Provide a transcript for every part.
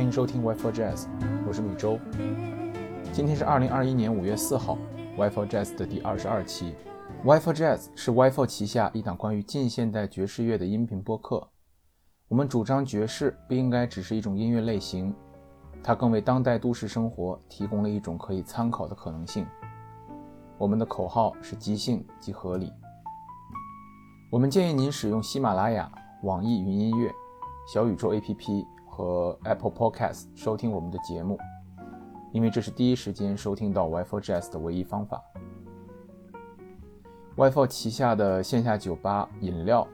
欢迎收听 Wi-Fi Jazz，我是米周。今天是二零二一年五月四号，Wi-Fi Jazz 的第二十二期。Wi-Fi Jazz 是 Wi-Fi 旗下一档关于近现代爵士乐的音频播客。我们主张爵士不应该只是一种音乐类型，它更为当代都市生活提供了一种可以参考的可能性。我们的口号是即兴即合理。我们建议您使用喜马拉雅、网易云音乐、小宇宙 APP 和 Apple Podcast 收听我们的节目，因为这是第一时间收听到 Wi-Fi Jazz 的唯一方法。Wi-Fi 旗下的线下酒吧饮料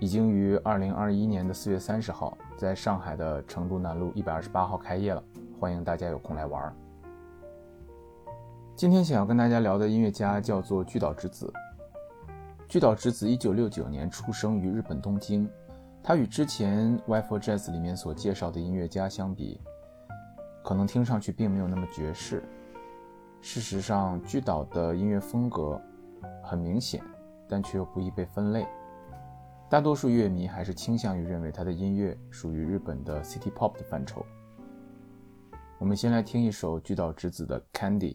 已经于二零二一年的四月三十号在上海的成都南路一百二十八号开业了，欢迎大家有空来玩。今天想要跟大家聊的音乐家叫做巨岛直子。巨岛直子一九六九年出生于日本东京，他与之前 Y4 Jazz 里面所介绍的音乐家相比，可能听上去并没有那么爵士。事实上，巨岛的音乐风格很明显，但却又不易被分类。大多数乐迷还是倾向于认为他的音乐属于日本的 City Pop 的范畴。我们先来听一首巨岛直子的《Candy》。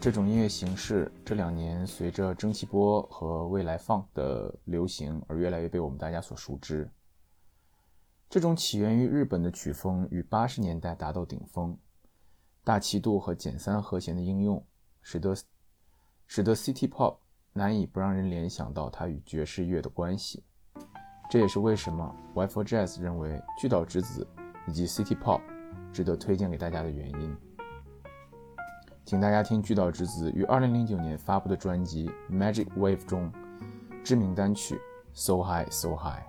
这种音乐形式这两年随着蒸汽波和未来 Funk 的流行而越来越被我们大家所熟知。这种起源于日本的曲风于八十年代达到顶峰，大气度和减三和弦的应用使得使得 City Pop 难以不让人联想到它与爵士乐的关系。这也是为什么 Y4 Jazz 认为巨岛之子以及 City Pop 值得推荐给大家的原因。请大家听巨岛之子于二零零九年发布的专辑《Magic Wave》中知名单曲《So High So High》。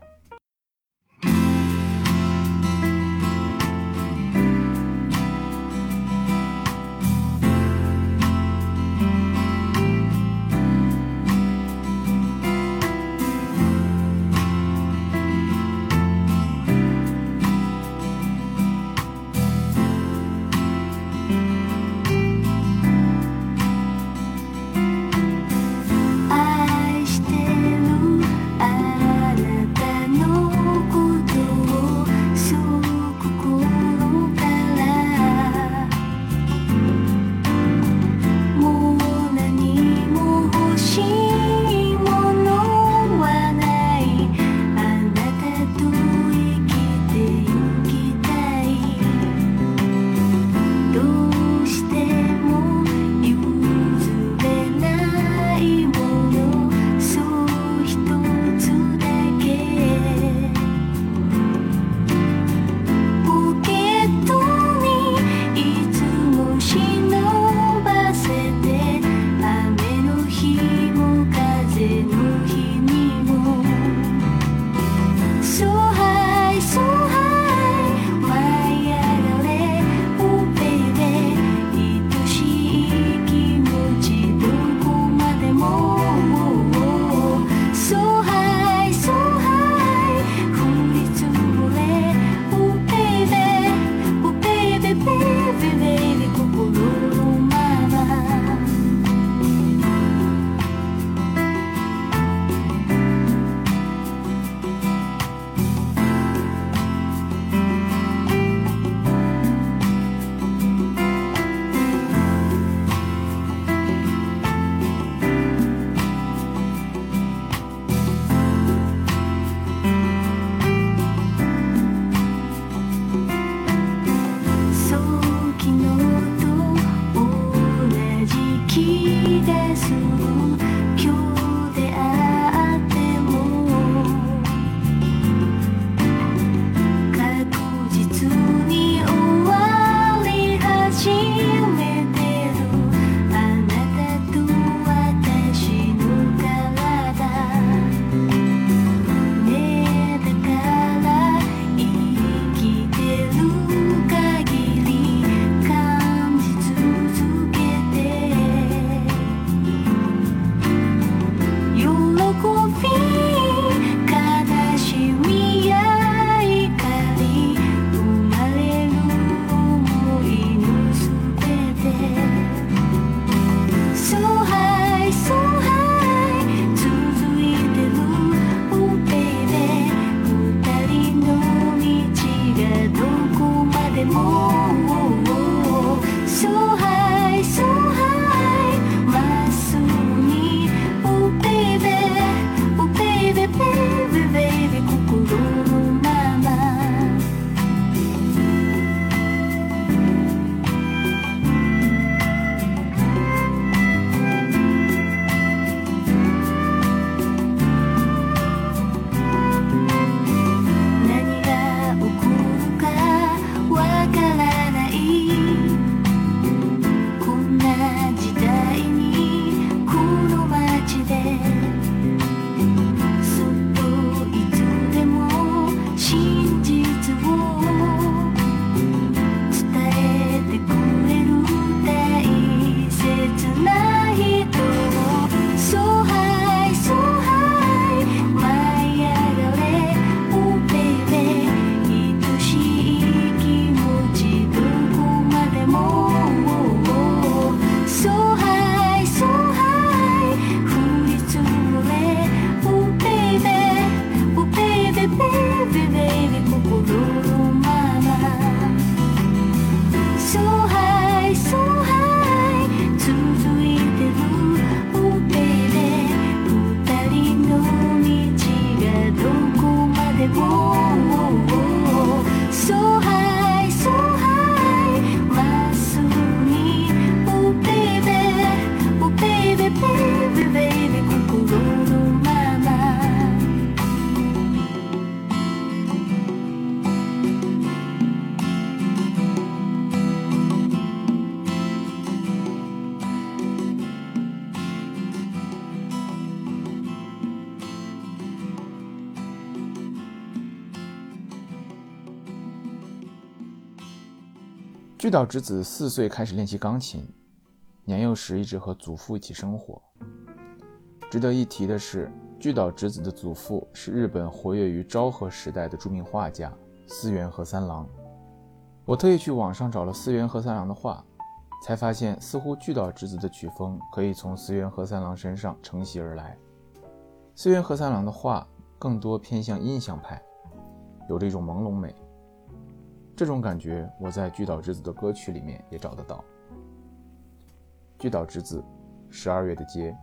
巨岛直子四岁开始练习钢琴，年幼时一直和祖父一起生活。值得一提的是，巨岛直子的祖父是日本活跃于昭和时代的著名画家思源和三郎。我特意去网上找了思源和三郎的画，才发现似乎巨岛直子的曲风可以从思源和三郎身上承袭而来。思源和三郎的画更多偏向印象派，有着一种朦胧美。这种感觉我在巨岛之子的歌曲里面也找得到。巨岛之子，十二月的街。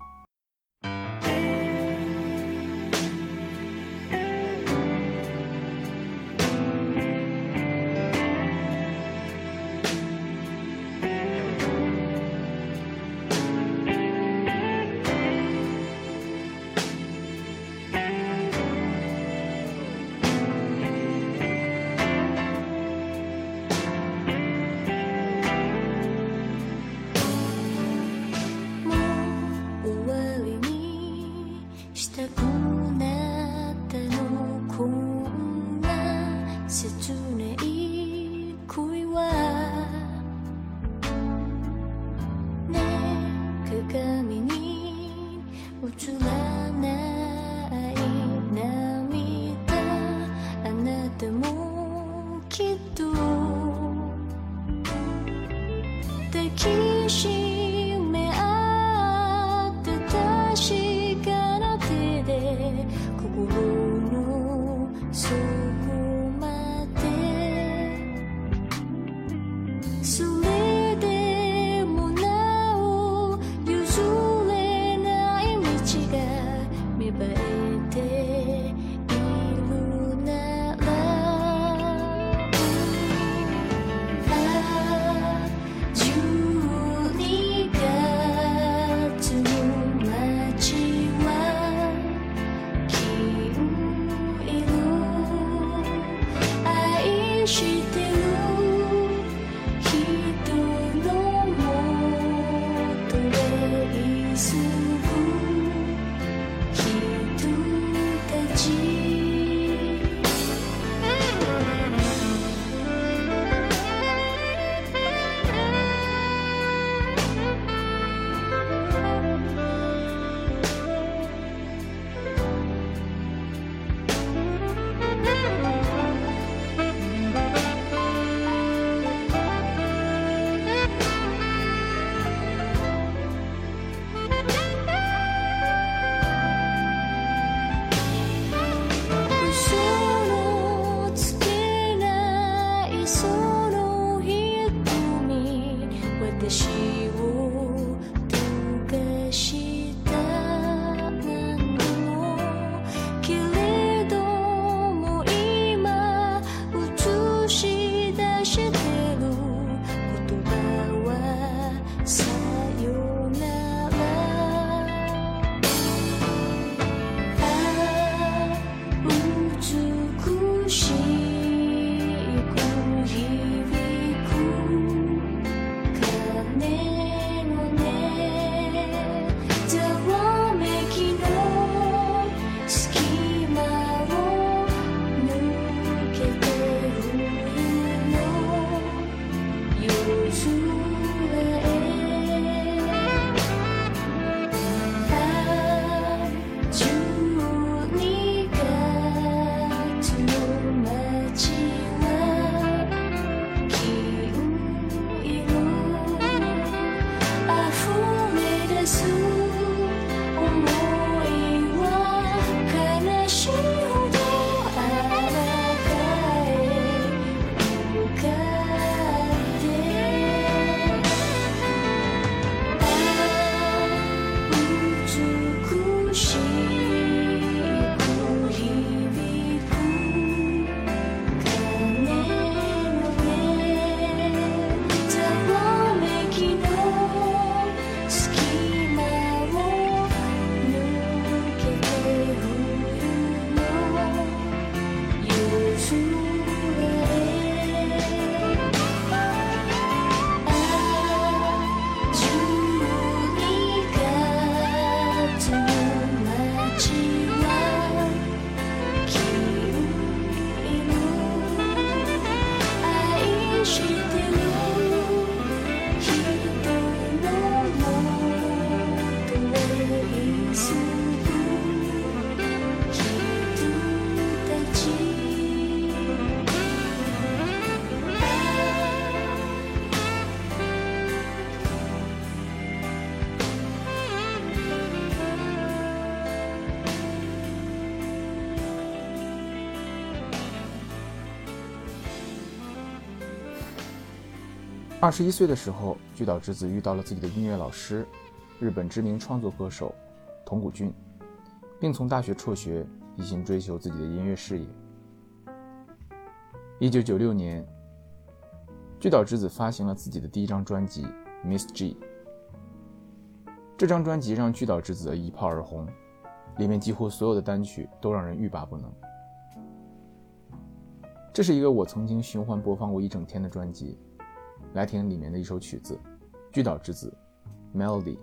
二十一岁的时候，巨岛之子遇到了自己的音乐老师，日本知名创作歌手桐谷俊，并从大学辍学，一心追求自己的音乐事业。一九九六年，巨岛之子发行了自己的第一张专辑《Miss G》。这张专辑让巨岛之子一炮而红，里面几乎所有的单曲都让人欲罢不能。这是一个我曾经循环播放过一整天的专辑。来听里面的一首曲子，《巨岛之子》，Melody。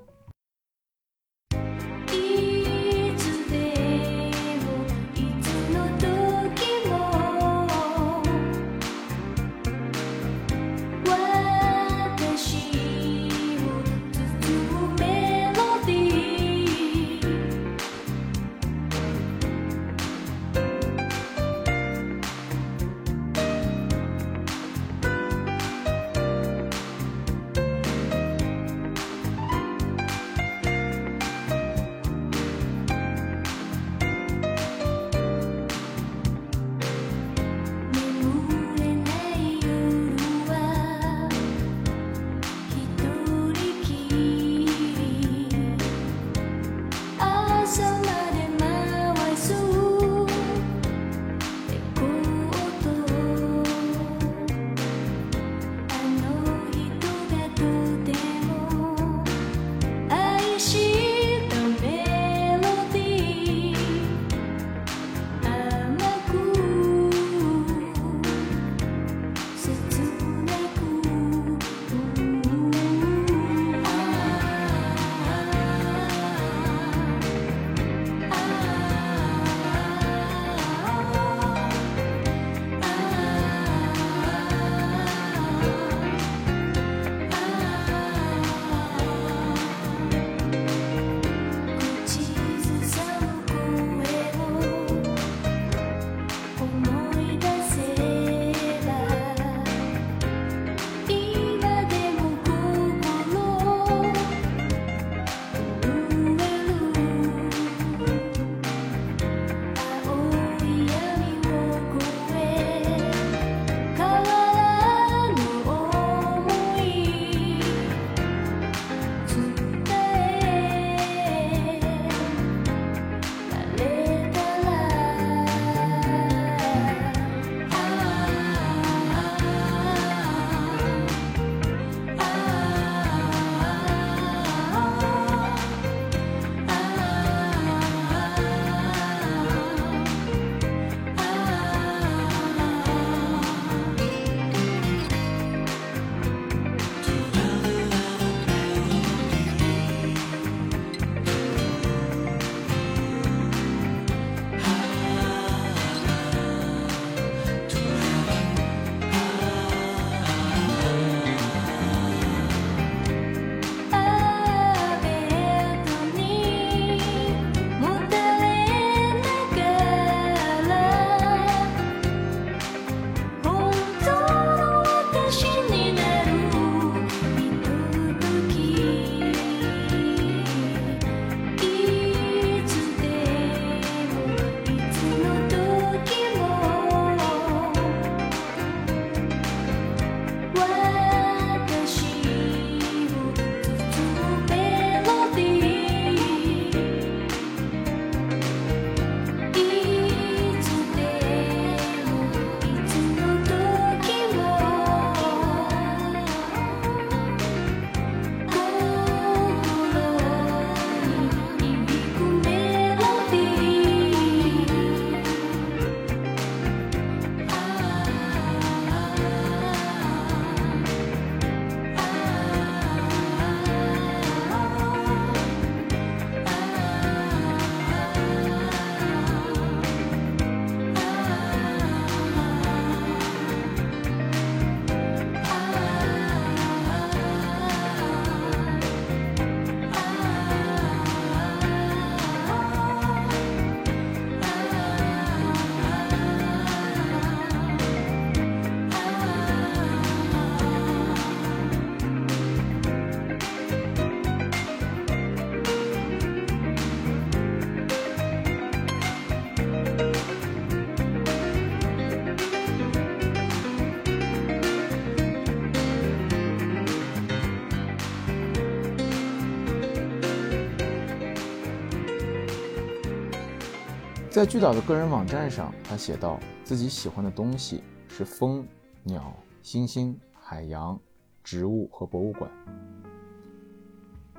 在巨岛的个人网站上，他写道：“自己喜欢的东西是风、鸟、星星、海洋、植物和博物馆。”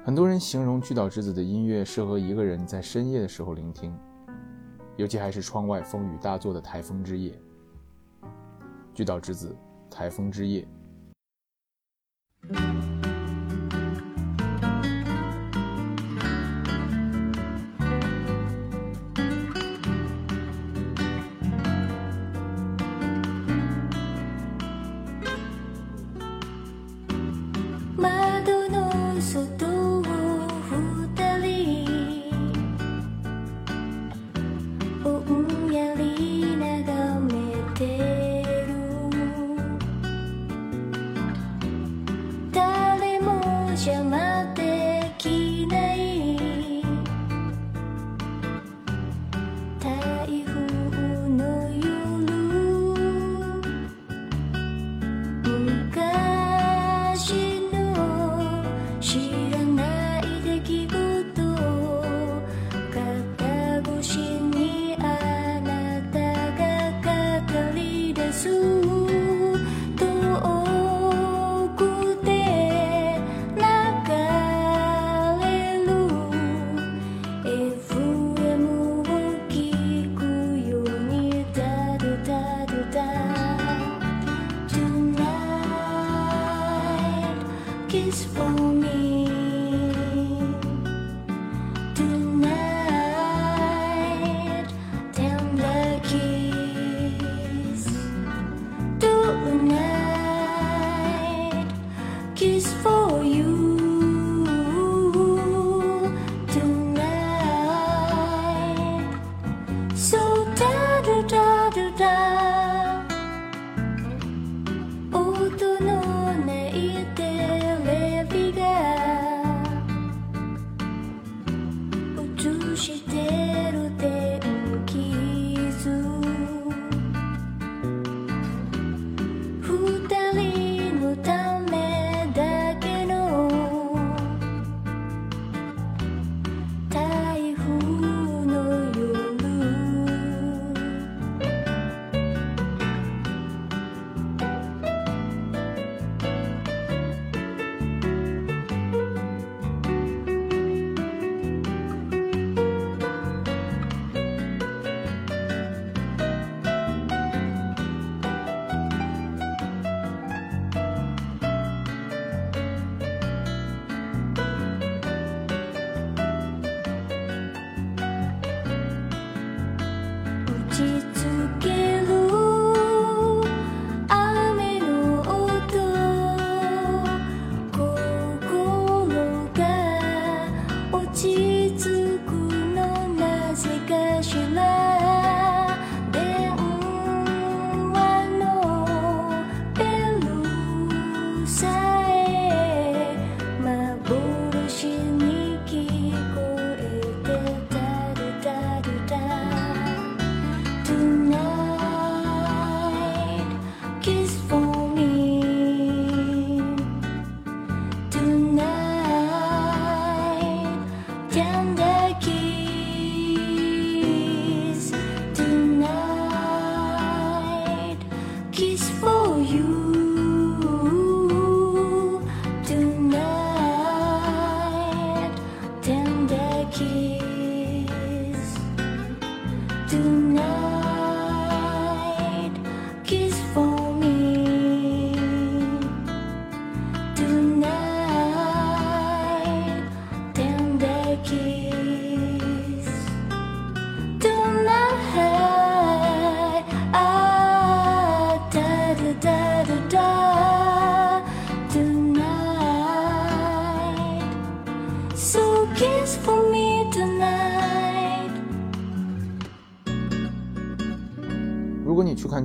很多人形容巨岛之子的音乐适合一个人在深夜的时候聆听，尤其还是窗外风雨大作的台风之夜。巨岛之子，台风之夜。如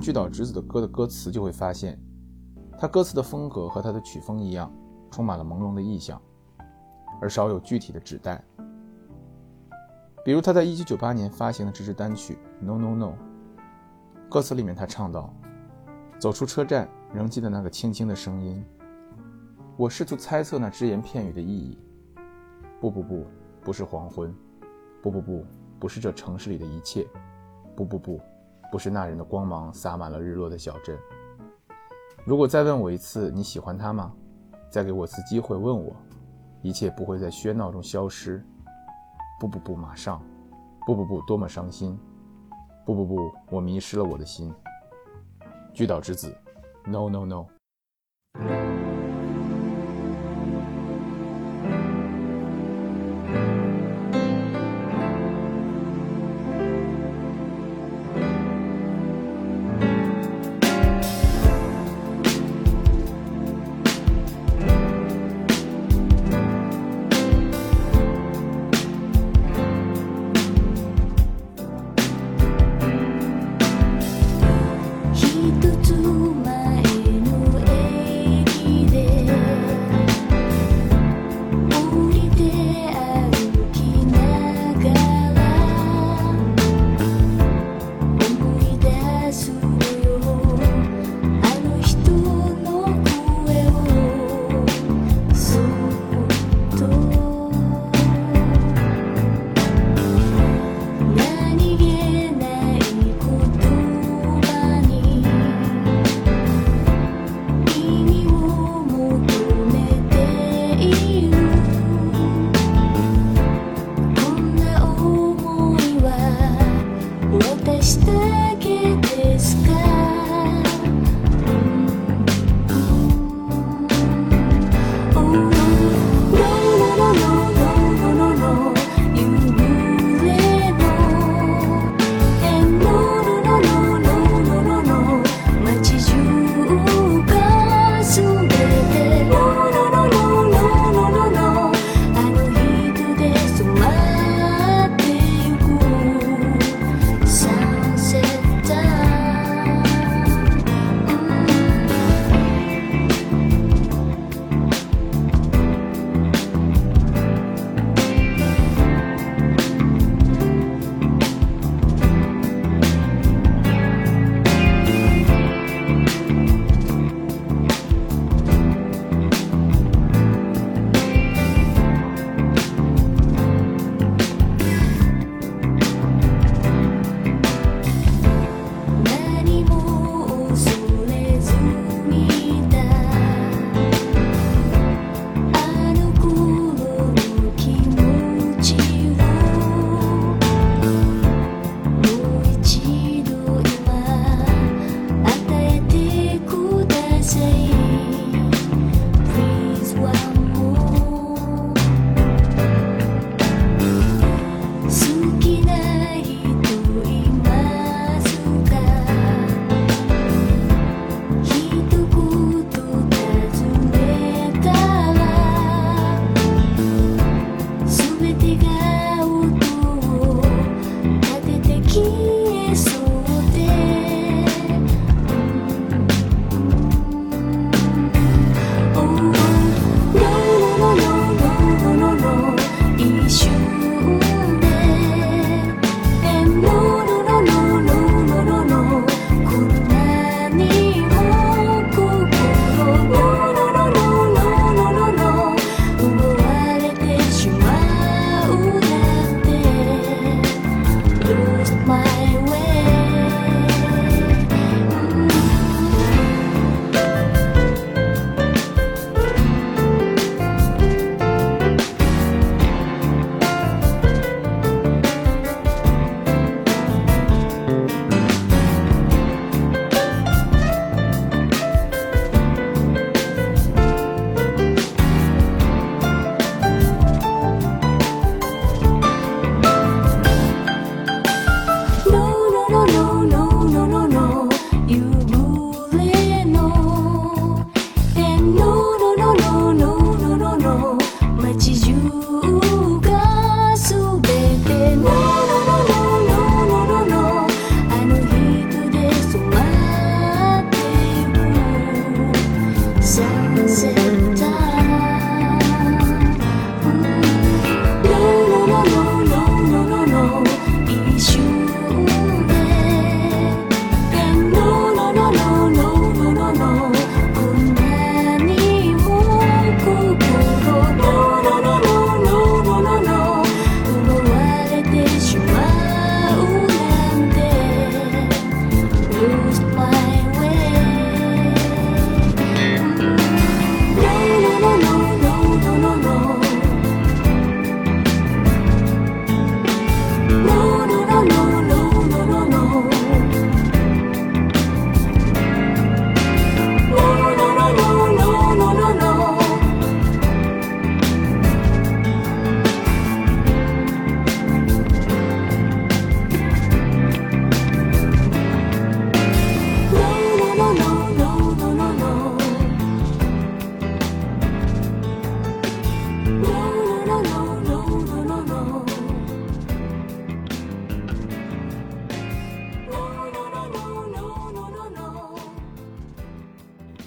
看巨岛直子的歌的歌词，就会发现，他歌词的风格和他的曲风一样，充满了朦胧的意象，而少有具体的指代。比如他在1998年发行的这支单曲《No No No》，歌词里面他唱道：“走出车站，仍记得那个轻轻的声音。我试图猜测那只言片语的意义。不不不，不是黄昏。不不不，不是这城市里的一切。不不不，不是那人的光芒洒满了日落的小镇。如果再问我一次你喜欢他吗？再给我次机会问我，一切不会在喧闹中消失。不不不，马上！不不不，多么伤心！不不不，我迷失了我的心。巨岛之子，No No No。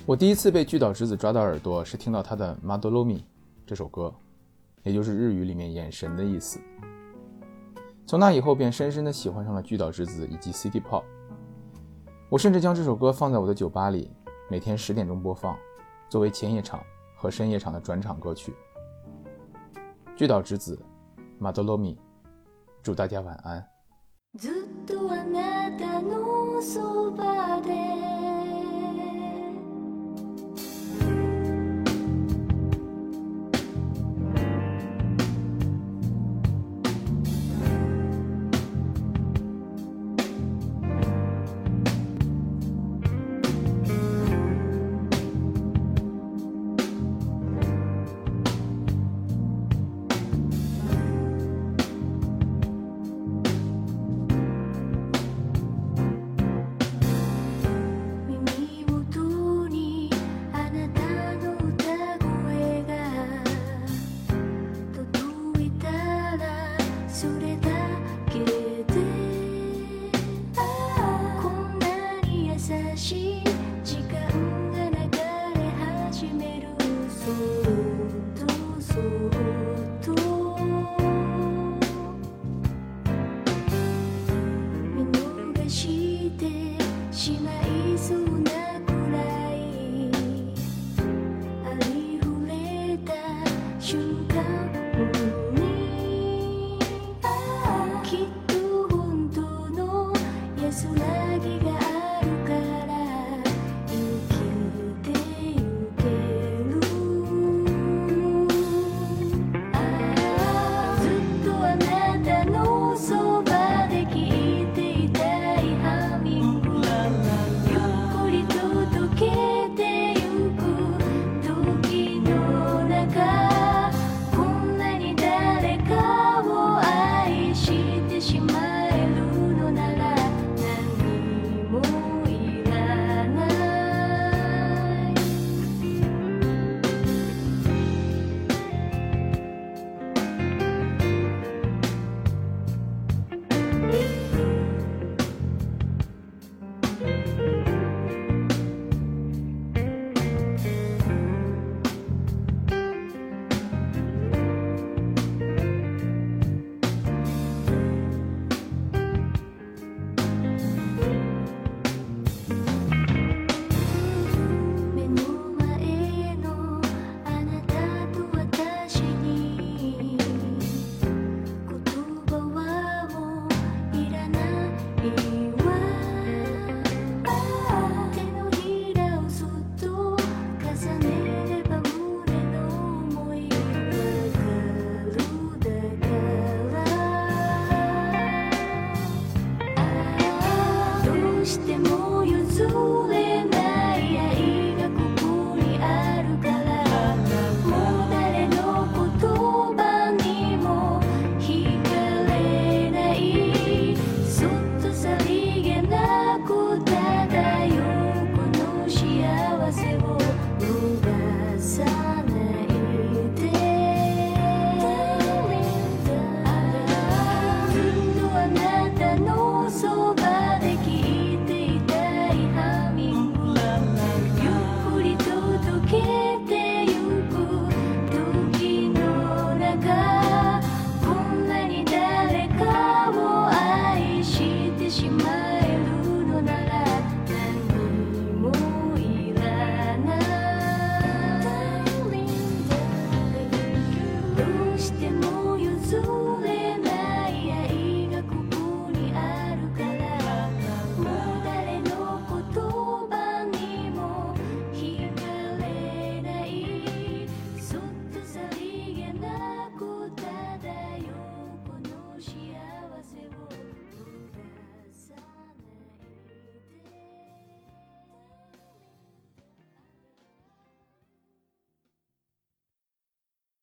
我第一次被巨岛直子抓到耳朵，是听到他的《Madolomi》这首歌，也就是日语里面“眼神”的意思。从那以后，便深深地喜欢上了巨岛直子以及 City Pop。我甚至将这首歌放在我的酒吧里，每天十点钟播放，作为前夜场和深夜场的转场歌曲。巨岛直子，《Madolomi》，祝大家晚安。時間が流れ始める